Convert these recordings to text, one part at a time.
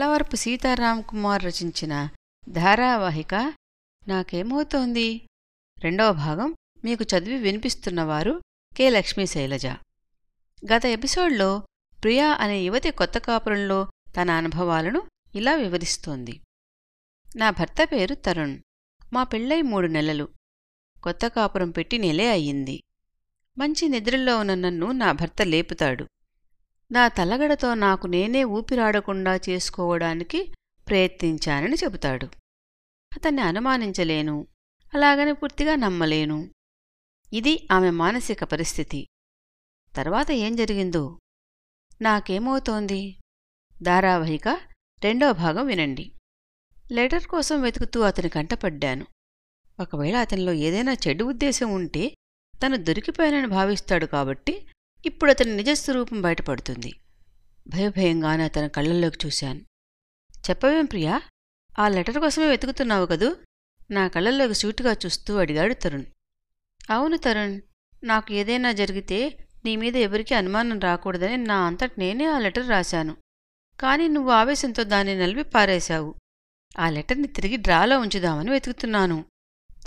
మల్లవరపు సీతారాం కుమార్ రచించిన ధారావాహిక నాకేమవుతోంది? రెండవ భాగం మీకు చదివి వినిపిస్తున్నవారు కె. లక్ష్మీ శైలజ. గత ఎపిసోడ్లో ప్రియా అనే యువతి కొత్త కాపురంలో తన అనుభవాలను ఇలా వివరిస్తోంది. నా భర్త పేరు తరుణ్. మా పెళ్ళై మూడు నెలలు. కొత్త కాపురం పెట్టి నెలే అయ్యింది. మంచి నిద్రలో ఉన్న నన్ను నా భర్త లేపుతాడు. నా తలగడతో నాకు నేనే ఊపిరాడకుండా చేసుకోవడానికి ప్రయత్నించానని చెబుతాడు. అతన్ని అనుమానించలేను. అలాగని పూర్తిగా నమ్మలేను. ఇది ఆమె మానసిక పరిస్థితి. తర్వాత ఏం జరిగిందో? నాకేమవుతోంది? ధారావాహిక రెండో భాగం వినండి. లెటర్ కోసం వెతుకుతూ అతని కంటపడ్డాను ఒకవేళ అతనిలో ఏదైనా చెడు ఉద్దేశం ఉంటే తను దొరికిపోయానని భావిస్తాడు కాబట్టి ఇప్పుడు అతని నిజస్వరూపం బయటపడుతుంది. భయభయంగానే అతని కళ్ళల్లోకి చూశాను. చెప్పవేం ప్రియా? ఆ లెటర్ కోసమే వెతుకుతున్నావు కదూ? నా కళ్ళల్లోకి సూటుగా చూస్తూ అడిగాడు తరుణ్. అవును తరుణ్. నాకు ఏదైనా జరిగితే నీ మీద ఎవరికీ అనుమానం రాకూడదని నా అంతట నేనే ఆ లెటర్ రాశాను. కానీ నువ్వు ఆవేశంతో దాన్ని నలిపి పారేశావు. ఆ లెటర్ని తిరిగి డ్రాలో ఉంచుదామని వెతుకుతున్నాను.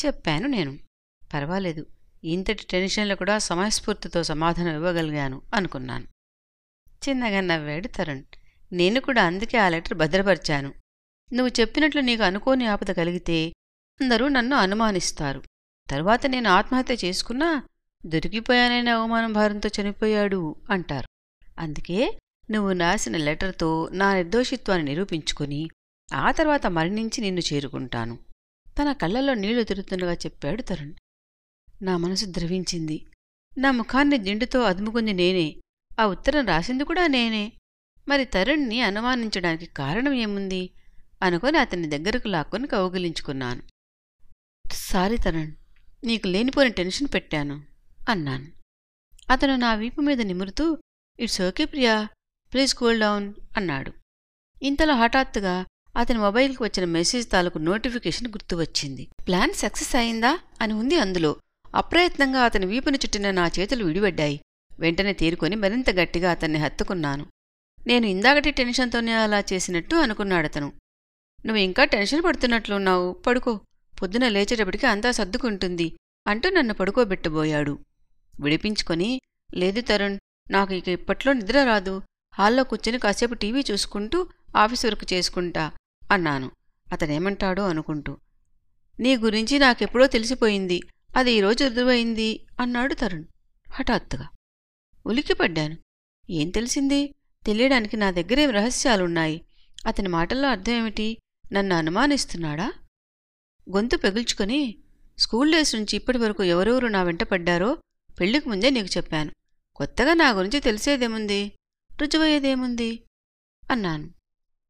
చెప్పాను నేను. పర్వాలేదు. ఇంతటి టెన్షన్లు కూడా సమయస్ఫూర్తితో సమాధానం ఇవ్వగలిగాను అనుకున్నాను. చిన్నగా నవ్వాడు తరుణ్. నేను కూడా అందుకే ఆ లెటర్ భద్రపరిచాను. నువ్వు చెప్పినట్లు నీకు అనుకోని ఆపద కలిగితే అందరూ నన్ను అనుమానిస్తారు. తరువాత నేను ఆత్మహత్య చేసుకున్నా దొరికిపోయానైన అవమానం భారంతో చనిపోయాడు అంటారు. అందుకే నువ్వు రాసిన లెటర్తో నా నిర్దోషిత్వాన్ని నిరూపించుకుని ఆ తర్వాత మరణించి నిన్ను చేరుకుంటాను. తన కళ్ళల్లో నీళ్ళు తిరుగుతుండగా చెప్పాడు తరుణ్. నా మనసు ద్రవించింది. నా ముఖాన్ని దిండుతో అదుముకుంది నేనే. ఆ ఉత్తరం రాసింది కూడా నేనే. మరి తరుణ్ణి అనుమానించడానికి కారణం ఏముంది? అనుకొని అతని దగ్గరకు లాక్కొని కౌగిలించుకున్నాను. సారీ తరుణ్ నీకు లేనిపోని టెన్షన్ పెట్టాను అన్నాను. అతను నా వీపు మీద నిమురుతూ it's okay Priya please cool down అన్నాడు. ఇంతలో హఠాత్తుగా అతని మొబైల్కి వచ్చిన మెసేజ్ తాలూకు నోటిఫికేషన్ గుర్తు వచ్చింది ప్లాన్ సక్సెస్ అయిందా? అని ఉంది అందులో. అప్రయత్నంగా అతని వీపుని చుట్టిన నా చేతులు విడిపడ్డాయి. వెంటనే తీరుకొని మరింత గట్టిగా అతన్ని హత్తుకున్నాను. నేను ఇందాకటి టెన్షన్తోనే అలా చేసినట్టు అనుకున్నాడతను నువ్వు ఇంకా టెన్షన్ పడుతున్నట్లున్నావు పడుకో. పొద్దున లేచేటప్పటికి అంతా సర్దుకుంటుంది అంటూ నన్ను పడుకోబెట్టబోయాడు. విడిపించుకొని లేదు తరుణ్ నాకు ఇక ఇప్పట్లో నిద్ర రాదు. హాల్లో కూర్చొని కాసేపు టీవీ చూసుకుంటూ ఆఫీస్ వర్క్ చేసుకుంటా అన్నాను. అతనేమంటాడో అనుకుంటూ. నీ గురించి నాకెప్పుడో తెలిసిపోయింది. అది ఈరోజు రుజువైంది అన్నాడు తరుణ్. హఠాత్తుగా. ఉలిక్కిపడ్డాను. ఏం తెలిసింది? తెలియడానికి నా దగ్గరేం రహస్యాలున్నాయి? అతని మాటల్లో అర్థం ఏమిటి నన్ను అనుమానిస్తున్నాడా? గొంతు పెగుల్చుకొని స్కూల్ డేస్ నుంచి ఇప్పటి వరకు ఎవరెవరు నా వెంట పడ్డారో పెళ్ళికి ముందే నీకు చెప్పాను. కొత్తగా నా గురించి తెలిసేదేముంది? రుజువయ్యేదేముంది? అన్నాను.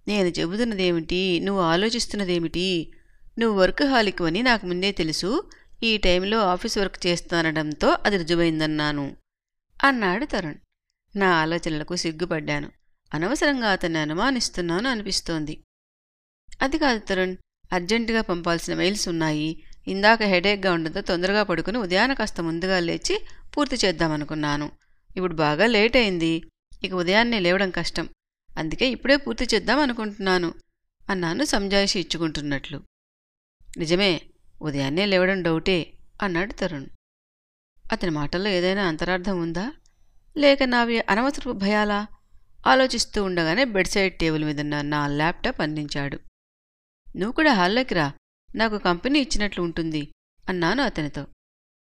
నేను చెబుతున్నదేమిటి? నువ్వు ఆలోచిస్తున్నదేమిటి? నువ్వు వర్క్ హాలిక్ అని నాకు ముందే తెలుసు. ఈ టైంలో ఆఫీస్ వర్క్ చేస్తానడంతో అది రుజువైందన్నాను. అన్నాడు తరుణ్. నా ఆలోచనలకు సిగ్గుపడ్డాను. అనవసరంగా అతన్ని అనుమానిస్తున్నాను అనిపిస్తోంది. అది కాదు తరుణ్ అర్జెంటుగా పంపాల్సిన మెయిల్స్ ఉన్నాయి. ఇందాక హెడేక్గా ఉండడంతో తొందరగా పడుకుని ఉదయాన కాస్త ముందుగా లేచి పూర్తి చేద్దామనుకున్నాను. ఇప్పుడు బాగా లేట్ అయింది. ఇక ఉదయాన్నే లేవడం కష్టం. అందుకే ఇప్పుడే పూర్తి చేద్దాం అనుకుంటున్నాను అన్నాను సంజాయిషి ఇచ్చుకుంటున్నట్లు. నిజమే ఉదయాన్నే లేవడం డౌటే అన్నాడు తరుణ్. అతని మాటల్లో ఏదైనా అంతరార్థం ఉందా? లేక నావి అనవసరపు భయాలా? ఆలోచిస్తూ ఉండగానే బెడ్ సైడ్ టేబుల్ మీదన్న నా ల్యాప్టాప్ అందించాడు. నువ్వు కూడా హాల్లోకి రా. నాకు కంపెనీ ఇచ్చినట్లు ఉంటుంది అన్నాను అతనితో.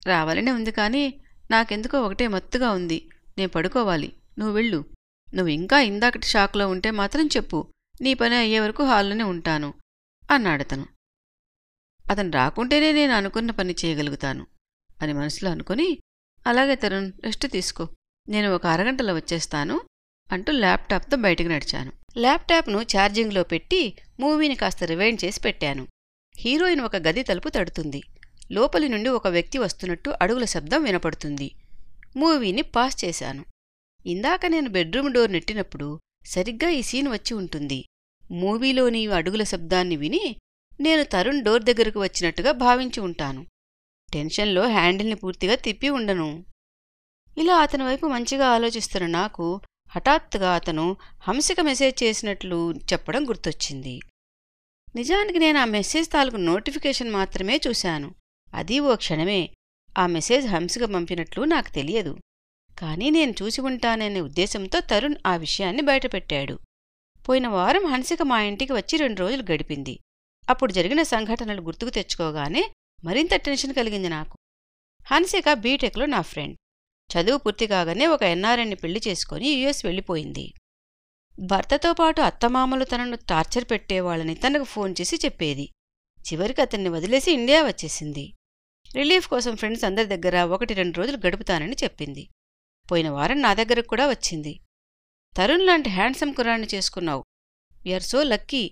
రావాలనే ఉంది కానీ నాకెందుకో ఒకటే మత్తుగా ఉంది. నేను పడుకోవాలి. నువ్వు వెళ్ళు. నువ్వు ఇంకా ఇందాకటి షాక్లో ఉంటే మాత్రం చెప్పు. నీ పని అయ్యే వరకు హాల్లోనే ఉంటాను అన్నాడతను అతను రాకుంటేనే నేను అనుకున్న పని చేయగలుగుతాను అని మనసులో అనుకుని అలాగే తరుణ్ రెస్ట్ తీసుకో. నేను ఒక అరగంటలో వచ్చేస్తాను అంటూ ల్యాప్టాప్తో బయటకు నడిచాను. ల్యాప్టాప్ను ఛార్జింగ్లో పెట్టి మూవీని కాస్త రివైండ్ చేసి పెట్టాను. హీరోయిన్ ఒక గది తలుపు తడుతుంది. లోపలి నుండి ఒక వ్యక్తి వస్తున్నట్టు అడుగుల శబ్దం వినపడుతుంది. మూవీని పాస్ చేశాను. ఇందాక నేను బెడ్రూమ్ డోర్ నెట్టినప్పుడు సరిగ్గా ఈ సీన్ వచ్చి ఉంటుంది. మూవీలోని అడుగుల శబ్దాన్ని విని నేను తరుణ్ డోర్ దగ్గరకు వచ్చినట్టుగా భావించి ఉంటాను. టెన్షన్లో హ్యాండిల్ని పూర్తిగా తిప్పి ఉండను. ఇలా అతని వైపు మంచిగా ఆలోచిస్తున్న నాకు హఠాత్తుగా అతను హంసిక మెసేజ్ చేసినట్లు చెప్పడం గుర్తొచ్చింది. నిజానికి నేను ఆ మెసేజ్ తాలూకు నోటిఫికేషన్ మాత్రమే చూశాను. అది ఓ క్షణమే. ఆ మెసేజ్ హంసిక పంపినట్లు నాకు తెలియదు. కానీ నేను చూసి ఉంటాననే ఉద్దేశంతో తరుణ్ ఆ విషయాన్ని బయటపెట్టాడు. పోయిన వారం హంసిక మా ఇంటికి వచ్చి రెండు రోజులు గడిపింది. అప్పుడు జరిగిన సంఘటనలు గుర్తుకు తెచ్చుకోగానే మరింత టెన్షన్ కలిగింది నాకు. హన్సిక బీటెక్లో నా ఫ్రెండ్. చదువు పూర్తి కాగానే ఒక ఎన్ఆర్ఎన్ని పెళ్ళి చేసుకుని యుఎస్ వెళ్ళిపోయింది. భర్తతో పాటు అత్తమామలు తనను టార్చర్ పెట్టేవాళ్ళని తనకు ఫోన్ చేసి చెప్పేది. చివరికి అతన్ని వదిలేసి ఇండియా వచ్చేసింది. రిలీఫ్ కోసం ఫ్రెండ్స్ అందరి దగ్గర ఒకటి రెండు రోజులు గడుపుతానని చెప్పింది. పోయిన వారం నా దగ్గరకు కూడా వచ్చింది. తరుణ్ లాంటి హ్యాండ్సమ్ కుర్రాన్ని చేసుకున్నావు. You are so lucky.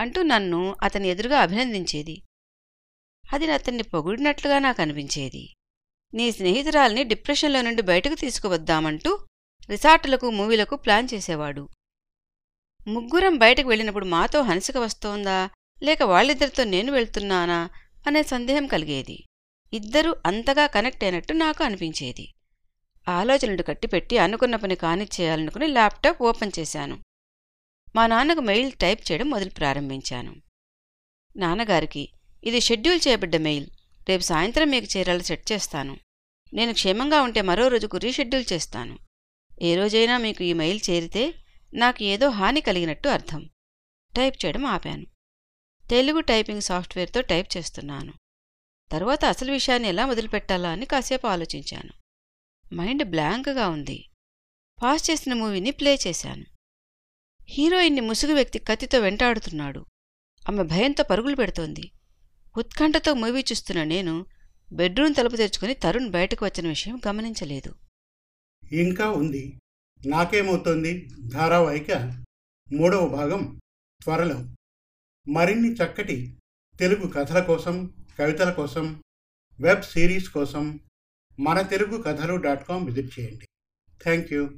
అంటూ నన్ను అతని ఎదురుగా అభినందించేది. అది అతన్ని పొగిడినట్లుగా నాకు అనిపించేది నీ స్నేహితురాల్ని డిప్రెషన్లో నుండి బయటకు తీసుకువద్దామంటూ రిసార్టులకు మూవీలకు ప్లాన్ చేసేవాడు. ముగ్గురం బయటకు వెళ్ళినప్పుడు మాతో హన్సిక వస్తోందా? లేక వాళ్ళిద్దరితో నేను వెళ్తున్నానా? అనే సందేహం కలిగేది. ఇద్దరూ అంతగా కనెక్ట్ అయినట్టు నాకు అనిపించేది. ఆలోచనలు కట్టిపెట్టి అనుకున్న పని కానిచ్చేయాలనుకుని ల్యాప్టాప్ ఓపెన్ చేశాను. మా నాన్నకు మెయిల్ టైప్ చేయడం మొదలు ప్రారంభించాను. నాన్నగారికి ఇది షెడ్యూల్ చేయబడ్డ మెయిల్. రేపు సాయంత్రం మీకు చేరాలి సెట్ చేస్తాను. నేను క్షేమంగా ఉంటే మరో రోజుకు రీషెడ్యూల్ చేస్తాను. ఏ రోజైనా మీకు ఈ మెయిల్ చేరితే నాకు ఏదో హాని కలిగినట్టు అర్థం. టైప్ చేయడం ఆపాను. తెలుగు టైపింగ్ సాఫ్ట్వేర్తో టైప్ చేస్తున్నాను. తరువాత అసలు విషయాన్ని ఎలా మొదలుపెట్టాలా అని కాసేపు ఆలోచించాను. మైండ్ బ్లాంక్గా ఉంది. పాస్ చేసిన మూవీని ప్లే చేశాను. హీరోయిన్ని ముసుగు వ్యక్తి కత్తితో వెంటాడుతున్నాడు. ఆమె భయంతో పరుగులు పెడుతోంది. ఉత్కంఠతో మూవీ చూస్తున్న నేను బెడ్రూమ్ తలుపు తెరుచుకుని తరుణ్ బయటకు వచ్చిన విషయం గమనించలేదు. ఇంకా ఉంది. నాకేమవుతోంది? ధారావాహిక మూడవ భాగం త్వరలో. మరిన్ని చక్కటి తెలుగు కథల కోసం కవితల కోసం వెబ్ సిరీస్ కోసం మన తెలుగు కథలు డాట్ కామ్ విజిట్ చేయండి. Thank you.